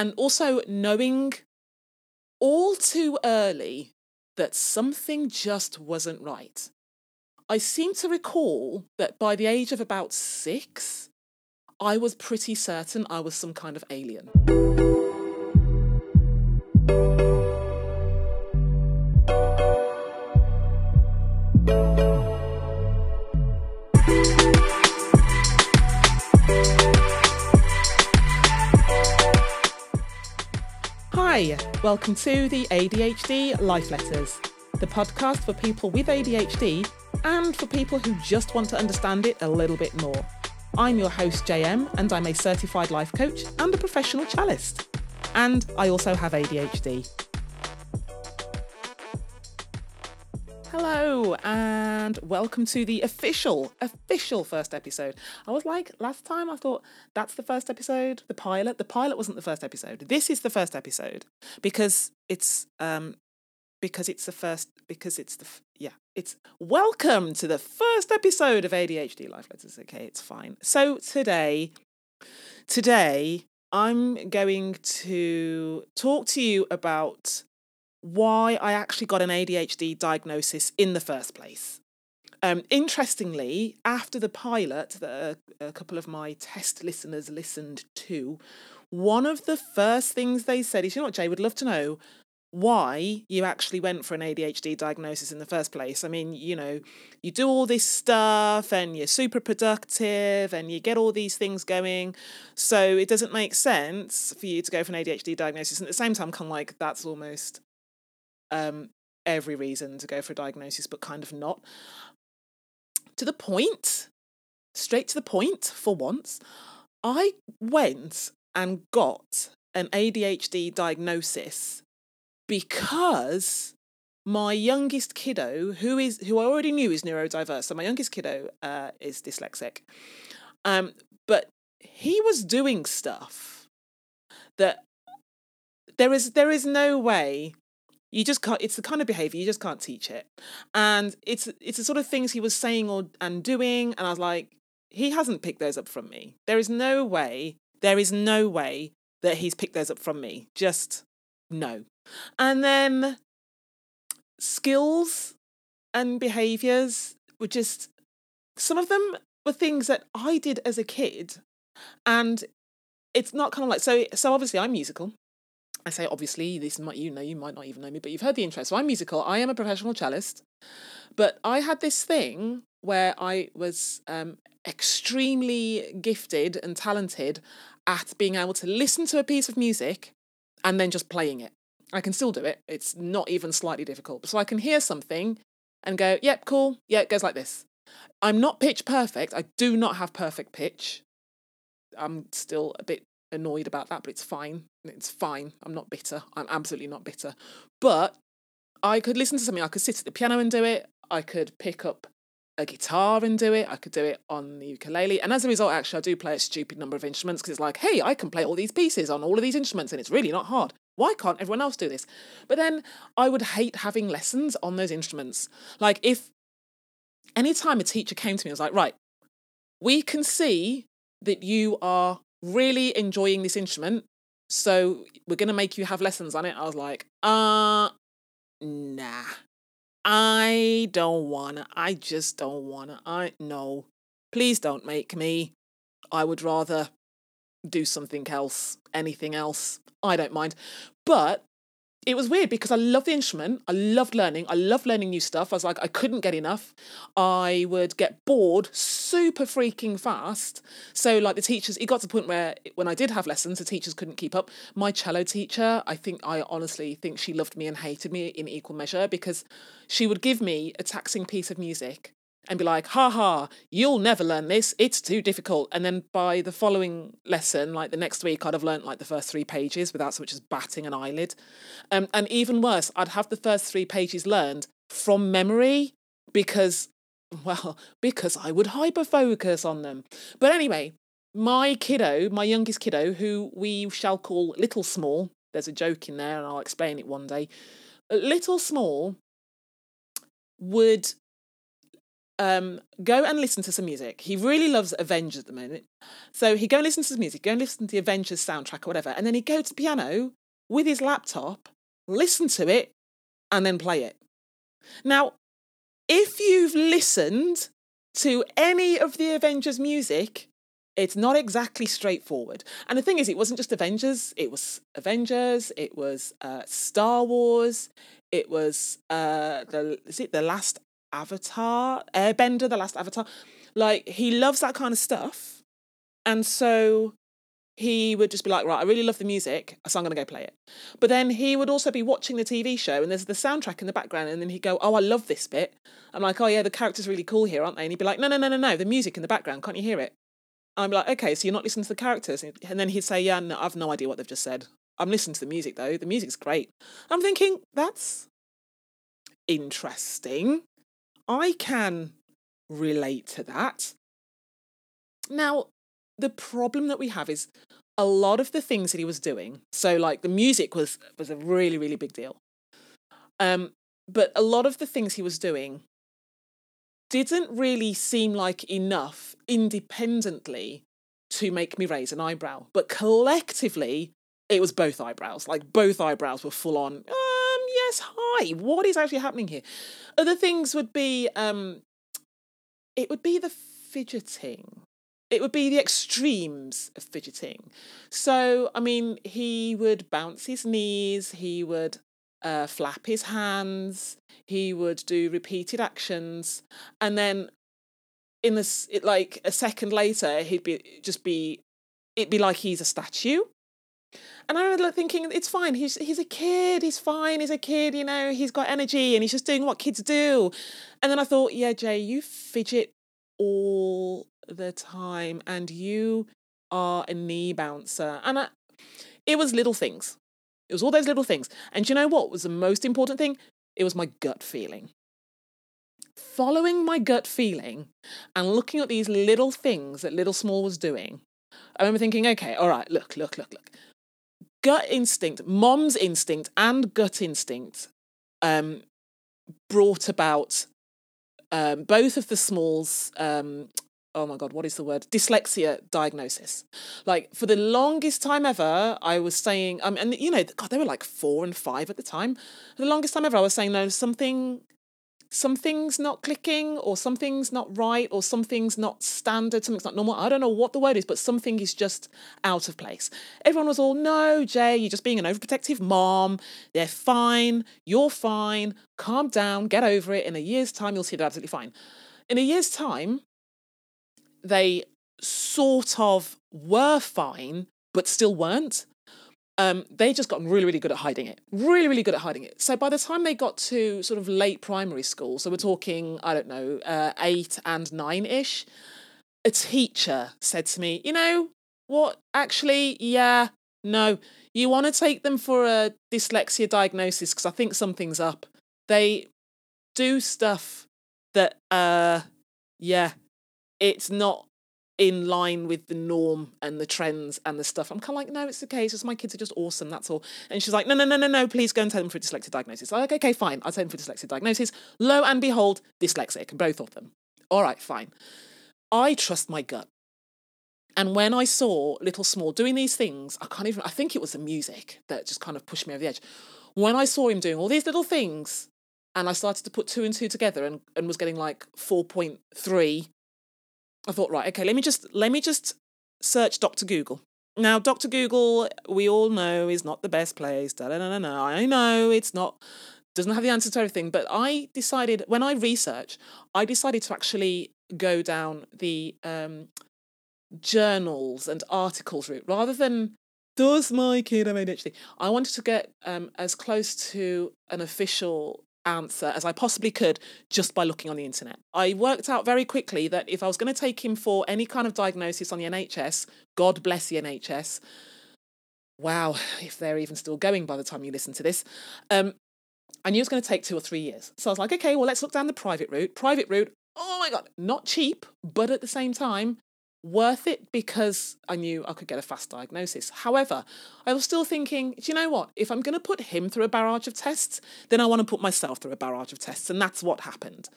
and also knowing all too early that something just wasn't right. I seem to recall that by the age of about six, I was pretty certain I was some kind of alien. Hi, welcome to the ADHD Life Letters, the podcast for people with ADHD and for people who just want to understand it a little bit more. I'm your host, JayEmme, and I'm a certified life coach and a professional cellist. And I also have ADHD. Hello, and welcome to the official, official first episode. I was like, last time I thought that's the first episode, the pilot. The pilot wasn't the first episode. This is the first episode because it's um because it's the first because it's the yeah it's welcome to the first episode of ADHD Life Letters. Okay, it's fine. So today, today I'm going to talk to you about why I actually got an ADHD diagnosis in the first place. Um, interestingly, after the pilot that a, a couple of my test listeners listened to, one of the first things they said is, you know what, Jay would love to know why you actually went for an ADHD diagnosis in the first place. I mean, you know, you do all this stuff and you're super productive and you get all these things going. So it doesn't make sense for you to go for an ADHD diagnosis. And at the same time, kind of like that's almost um, every reason to go for a diagnosis, but kind of not. To the point, straight to the point for once, I went and got an ADHD diagnosis because my youngest kiddo, who is who I already knew is neurodiverse, so my youngest kiddo uh, is dyslexic, um, but he was doing stuff that there is there is no way you just can't it's the kind of behavior you just can't teach it. And it's it's the sort of things he was saying or and doing and i was like he hasn't picked those up from me. There is no way there is no way that he's picked those up from me. Just no. And then skills and behaviors were just some of them were things that i did as a kid and it's not kind of like so so obviously i'm musical I say obviously this might you know you might not even know me, but you've heard the intro. So I'm musical. I am a professional cellist, but I had this thing where I was um, extremely gifted and talented at being able to listen to a piece of music and then just playing it. I can still do it. It's not even slightly difficult. So I can hear something and go, yep, cool. Yeah, it goes like this. I'm not pitch perfect. I do not have perfect pitch. I'm still a bit annoyed about that, but it's fine. It's fine. I'm not bitter. I'm absolutely not bitter. But I could listen to something. I could sit at the piano and do it. I could pick up a guitar and do it. I could do it on the ukulele. And as a result, actually, I do play a stupid number of instruments because it's like, hey, I can play all these pieces on all of these instruments and it's really not hard. Why can't everyone else do this? But then I would hate having lessons on those instruments. Like, if anytime a teacher came to me and was like, right, we can see that you are really enjoying this instrument. So we're going to make you have lessons on it. I was like, uh, nah. I don't wanna. I just don't wanna. I no. Please don't make me. I would rather do something else, anything else. I don't mind. But it was weird because I love the instrument. I loved learning. I loved learning new stuff. I was like, I couldn't get enough. I would get bored super freaking fast. So, like, the teachers, it got to the point where when I did have lessons, the teachers couldn't keep up. My cello teacher, I think, I honestly think she loved me and hated me in equal measure because she would give me a taxing piece of music and be like, ha ha, you'll never learn this. It's too difficult. And then by the following lesson, like the next week, I'd have learnt like the first three pages without so much as batting an eyelid. Um, and even worse, I'd have the first three pages learned from memory because, well, because I would hyper focus on them. But anyway, my kiddo, my youngest kiddo, who we shall call Little Small, there's a joke in there and I'll explain it one day. Little Small would um, go and listen to some music. He really loves Avengers at the moment. So he'd go and listen to some music, go and listen to the Avengers soundtrack or whatever. And then he'd go to the piano with his laptop, listen to it, and then play it. Now, if you've listened to any of the Avengers music, it's not exactly straightforward. And the thing is, it wasn't just Avengers, it was Avengers, it was uh, Star Wars, it was uh, the is it the last Avatar, Airbender, the last Avatar. Like he loves that kind of stuff, and so he would just be like, right, I really love the music, so I'm going to go play it. But then he would also be watching the TV show and there's the soundtrack in the background, and then he'd go, oh, I love this bit. I'm like, oh, yeah, the character's are really cool here, aren't they? And he'd be like, no, no, no, no, no, the music in the background, can't you hear it? I'm like, okay, so you're not listening to the characters. And then he'd say, yeah, no, I've no idea what they've just said. I'm listening to the music though. The music's great. I'm thinking, that's interesting. I can relate to that. Now, the problem that we have is a lot of the things that he was doing. So, like the music was was a really really big deal. Um, but a lot of the things he was doing didn't really seem like enough independently to make me raise an eyebrow. But collectively, it was both eyebrows. Like both eyebrows were full on. Um, yes, hi. What is actually happening here? Other things would be um, it would be the fidgeting it would be the extremes of fidgeting. So, I mean, he would bounce his knees, he would uh, flap his hands, he would do repeated actions, and then in this, it, like a second later, he'd be just be, it'd be like he's a statue. And I remember thinking, it's fine. He's he's a kid. He's fine. He's a kid. You know, he's got energy, and he's just doing what kids do. And then I thought, yeah, Jay, you fidget all the time and you are a knee bouncer. And I, it was little things. It was all those little things. And you know what was the most important thing? It was my gut feeling. Following my gut feeling and looking at these little things that Little Small was doing, I remember thinking, okay, all right, look, look, look, look. Gut instinct, mom's instinct, and gut instinct um, brought about um, both of the smalls um, oh my god what is the word? Dyslexia diagnosis. Like for the longest time ever i was saying um and you know god they were like four and five at the time. For the longest time ever i was saying no something something's not clicking or something's not right or something's not standard something's not normal. I don't know what the word is but something is just out of place. Everyone was all no jay you're just being an overprotective mom. They're fine. You're fine. Calm down. Get over it. In a year's time you'll see they're absolutely fine. In a year's time they sort of were fine, but still weren't. Um, they just got really, really good at hiding it. Really, really good at hiding it. So by the time they got to sort of late primary school, so we're talking, I don't know, uh, eight and nine ish, a teacher said to me, you know what, actually, yeah, no, you want to take them for a dyslexia diagnosis because I think something's up. They do stuff that, uh, yeah, it's not in line with the norm and the trends and the stuff. I'm kind of like, no, it's okay. It's just my kids are just awesome. That's all. And she's like, no, no, no, no, no. Please go and tell them for a dyslexia diagnosis. I'm like, okay, fine. I'll tell them for dyslexia diagnosis. Lo and behold, dyslexic, both of them. All right, fine. I trust my gut. And when I saw Little Small doing these things, I can't even, I think it was the music that just kind of pushed me over the edge. When I saw him doing all these little things, and I started to put two and two together and, and was getting like 4.3 I thought, right, okay, let me just let me just search Dr. Google. Now, Dr. Google, we all know is not the best place. Da, da, da, da. I know it's not doesn't have the answer to everything, but I decided when I research, I decided to actually go down the um, journals and articles route rather than does my kid have ADHD? I wanted to get um, as close to an official answer as I possibly could just by looking on the internet. I worked out very quickly that if I was going to take him for any kind of diagnosis on the NHS, God bless the NHS. Wow, if they're even still going by the time you listen to this. Um, I knew it was going to take two or three years. So I was like, okay, well, let's look down the private route. Private route, oh my God, not cheap, but at the same time, worth it because I knew I could get a fast diagnosis. However, I was still thinking, do you know what? If I'm going to put him through a barrage of tests, then I want to put myself through a barrage of tests. And that's what happened.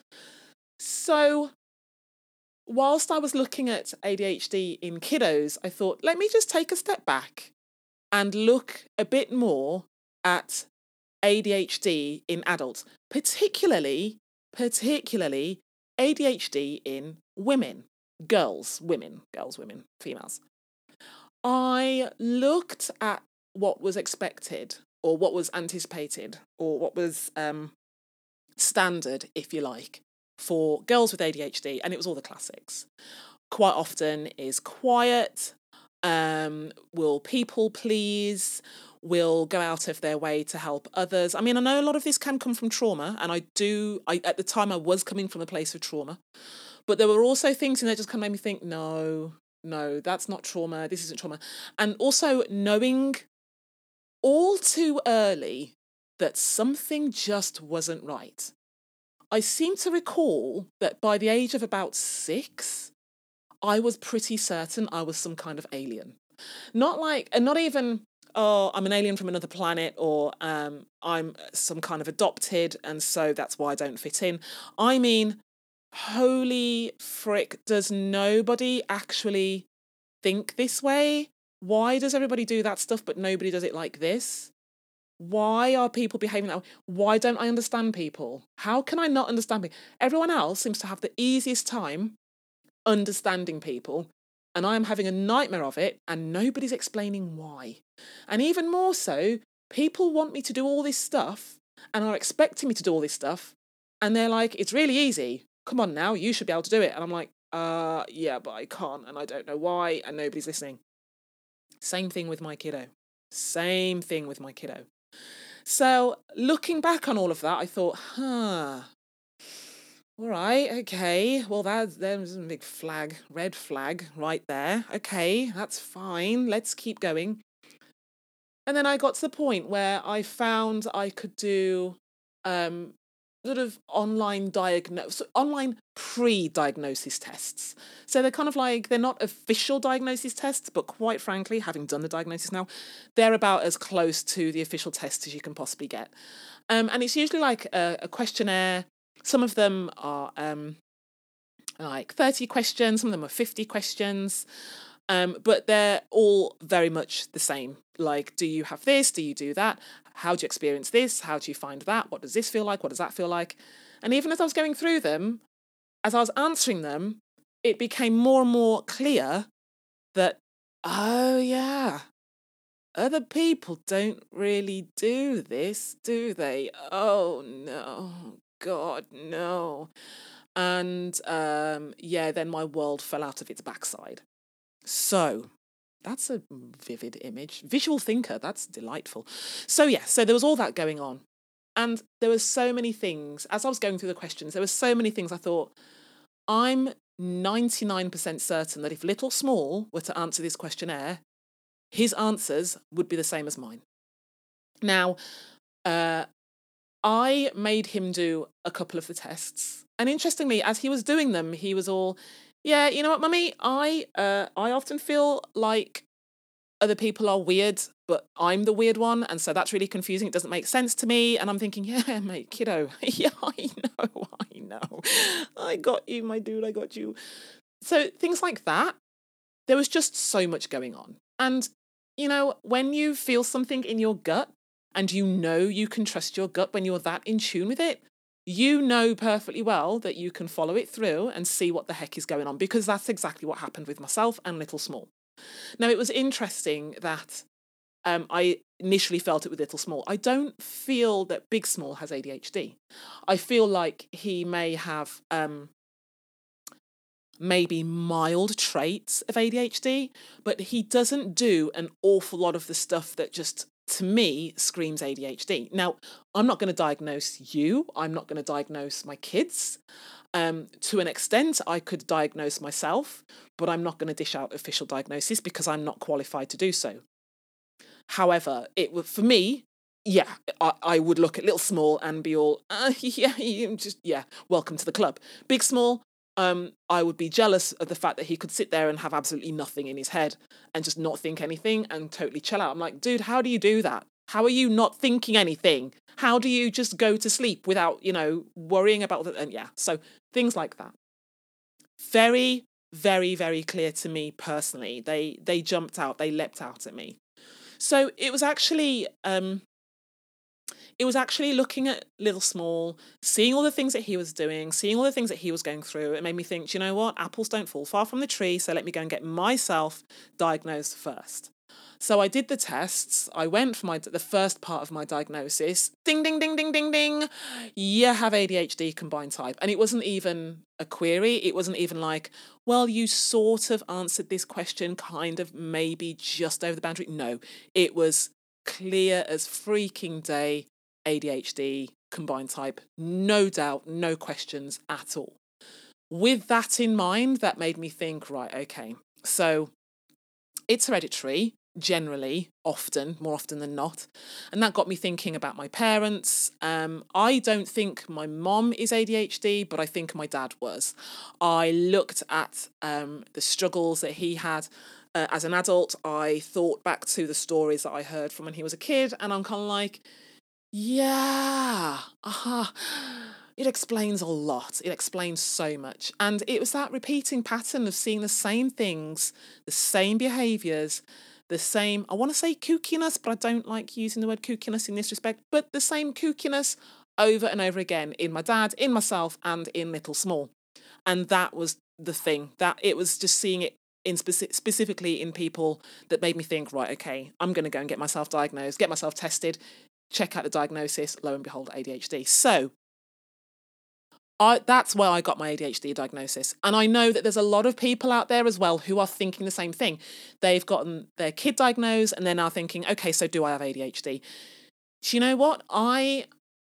So, whilst I was looking at ADHD in kiddos, I thought, let me just take a step back and look a bit more at ADHD in adults, particularly, particularly ADHD in women, girls, women, girls, women, females. I looked at what was expected or what was anticipated or what was um, standard, if you like, for girls with ADHD, and it was all the classics. Quite often is quiet, um, will people please, will go out of their way to help others. I mean, I know a lot of this can come from trauma, and I do. I at the time I was coming from a place of trauma, but there were also things in there just kind of made me think, no, no, that's not trauma. This isn't trauma, and also knowing all too early that something just wasn't right. I seem to recall that by the age of about six, I was pretty certain I was some kind of alien. Not like, and not even, oh, I'm an alien from another planet or um, I'm some kind of adopted and so that's why I don't fit in. I mean, holy frick, does nobody actually think this way? Why does everybody do that stuff but nobody does it like this? Why are people behaving that way? Why don't I understand people? How can I not understand people? Everyone else seems to have the easiest time understanding people, and I am having a nightmare of it, and nobody's explaining why. And even more so, people want me to do all this stuff and are expecting me to do all this stuff, and they're like, it's really easy. Come on now, you should be able to do it. And I'm like, uh, yeah, but I can't, and I don't know why, and nobody's listening. Same thing with my kiddo. Same thing with my kiddo. So looking back on all of that, I thought, huh, all right, okay. Well, that there's a big flag, red flag right there. Okay, that's fine. Let's keep going. And then I got to the point where I found I could do um, sort of online diagnose online pre-diagnosis tests. So they're kind of like they're not official diagnosis tests but quite frankly having done the diagnosis now they're about as close to the official test as you can possibly get. Um, and it's usually like a, a questionnaire. Some of them are um, like 30 questions some of them are 50 questions um, but they're all very much the same. Like, do you have this? Do you do that? How do you experience this? How do you find that? What does this feel like? What does that feel like? And even as I was going through them, as I was answering them, it became more and more clear that, oh, yeah, other people don't really do this, do they? Oh, no, God, no. And um, yeah, then my world fell out of its backside. So that's a vivid image. Visual thinker, that's delightful. So, yeah, so there was all that going on. And there were so many things, as I was going through the questions, there were so many things I thought, I'm 99% certain that if Little Small were to answer this questionnaire, his answers would be the same as mine. Now, uh, I made him do a couple of the tests. And interestingly, as he was doing them, he was all, yeah, you know what, mummy? I uh I often feel like other people are weird, but I'm the weird one, and so that's really confusing. It doesn't make sense to me. And I'm thinking, yeah, mate, kiddo, yeah, I know, I know. I got you, my dude, I got you. So things like that, there was just so much going on. And, you know, when you feel something in your gut and you know you can trust your gut when you're that in tune with it, you know perfectly well that you can follow it through and see what the heck is going on because that's exactly what happened with myself and Little Small. Now, it was interesting that um, I initially felt it with Little Small. I don't feel that Big Small has ADHD. I feel like he may have um, maybe mild traits of ADHD, but he doesn't do an awful lot of the stuff that just to me screams ADHD. Now, I'm not going to diagnose you, I'm not going to diagnose my kids. Um, to an extent, I could diagnose myself, but I'm not going to dish out official diagnosis because I'm not qualified to do so. However, it would for me, yeah, I, I would look at little small and be all, uh, yeah, just yeah, welcome to the club. Big small, um, I would be jealous of the fact that he could sit there and have absolutely nothing in his head and just not think anything and totally chill out. I'm like, dude, how do you do that? How are you not thinking anything? How do you just go to sleep without, you know, worrying about the, and yeah, so things like that. Very, very, very clear to me personally. They they jumped out, they leapt out at me. So it was actually um it was actually looking at Little Small, seeing all the things that he was doing, seeing all the things that he was going through. It made me think, you know what? Apples don't fall far from the tree, so let me go and get myself diagnosed first. So I did the tests. I went for my the first part of my diagnosis. Ding ding ding ding ding ding. You have ADHD combined type. And it wasn't even a query. It wasn't even like, well, you sort of answered this question kind of maybe just over the boundary. No. It was clear as freaking day ADHD combined type. No doubt, no questions at all. With that in mind, that made me think, right, okay, so it's hereditary generally, often, more often than not. And that got me thinking about my parents. Um, I don't think my mom is ADHD, but I think my dad was. I looked at um, the struggles that he had. Uh, as an adult, I thought back to the stories that I heard from when he was a kid, and I'm kind of like, yeah. Uh-huh. It explains a lot. It explains so much. And it was that repeating pattern of seeing the same things, the same behaviors, the same, I want to say kookiness, but I don't like using the word kookiness in this respect, but the same kookiness over and over again in my dad, in myself, and in Little Small. And that was the thing that it was just seeing it in speci- specifically in people that made me think, right, okay, I'm going to go and get myself diagnosed, get myself tested, check out the diagnosis, lo and behold, ADHD. So I, that's where I got my ADHD diagnosis. And I know that there's a lot of people out there as well who are thinking the same thing. They've gotten their kid diagnosed and they're now thinking, okay, so do I have ADHD? Do you know what? I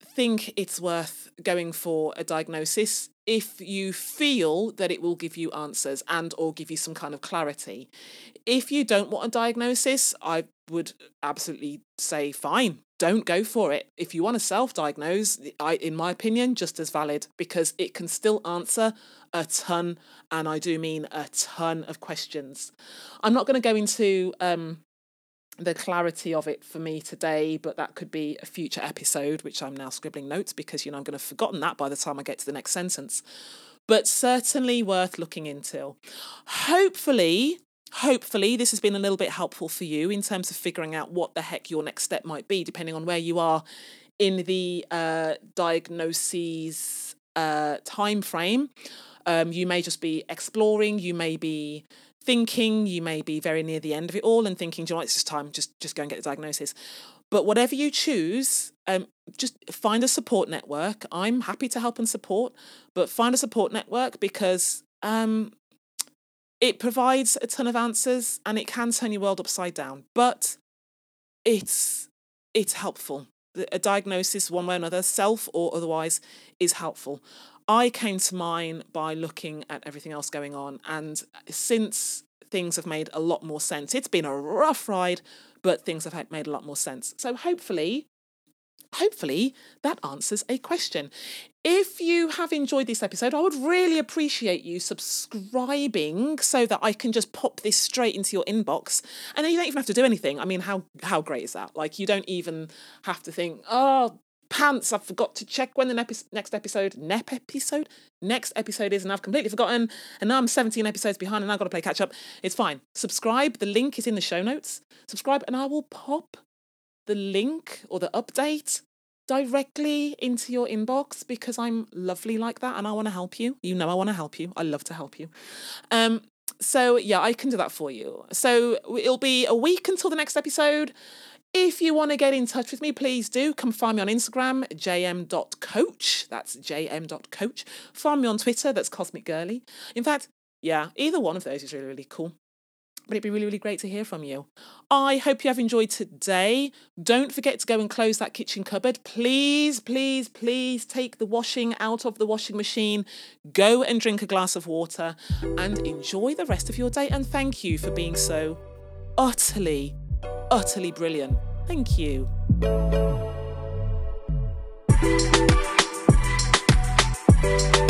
think it's worth going for a diagnosis if you feel that it will give you answers and or give you some kind of clarity. If you don't want a diagnosis, I would absolutely say fine, don't go for it. If you want to self-diagnose, I in my opinion just as valid because it can still answer a ton and I do mean a ton of questions. I'm not going to go into um the clarity of it for me today, but that could be a future episode, which I'm now scribbling notes because, you know, I'm going to have forgotten that by the time I get to the next sentence. But certainly worth looking into. Hopefully, hopefully, this has been a little bit helpful for you in terms of figuring out what the heck your next step might be, depending on where you are in the uh, diagnoses uh, time frame. Um, you may just be exploring, you may be thinking you may be very near the end of it all and thinking, you know it's just time, just just go and get the diagnosis. But whatever you choose, um, just find a support network. I'm happy to help and support, but find a support network because um, it provides a ton of answers and it can turn your world upside down. But it's it's helpful. A diagnosis, one way or another, self or otherwise, is helpful. I came to mine by looking at everything else going on. And since things have made a lot more sense, it's been a rough ride, but things have made a lot more sense. So hopefully, hopefully that answers a question. If you have enjoyed this episode, I would really appreciate you subscribing so that I can just pop this straight into your inbox. And then you don't even have to do anything. I mean, how how great is that? Like you don't even have to think, oh, pants. I forgot to check when the next episode, nep episode, next episode is, and I've completely forgotten. And now I'm 17 episodes behind, and I've got to play catch up. It's fine. Subscribe. The link is in the show notes. Subscribe, and I will pop the link or the update directly into your inbox because I'm lovely like that, and I want to help you. You know, I want to help you. I love to help you. Um. So yeah, I can do that for you. So it'll be a week until the next episode. If you want to get in touch with me, please do come find me on Instagram, jayemme.coach. That's jayemme.coach. Find me on Twitter, that's Cosmic Girlie. In fact, yeah, either one of those is really, really cool but it'd be really, really great to hear from you. I hope you have enjoyed today. Don't forget to go and close that kitchen cupboard. Please, please, please take the washing out of the washing machine. Go and drink a glass of water and enjoy the rest of your day. And thank you for being so utterly, utterly brilliant. Thank you. you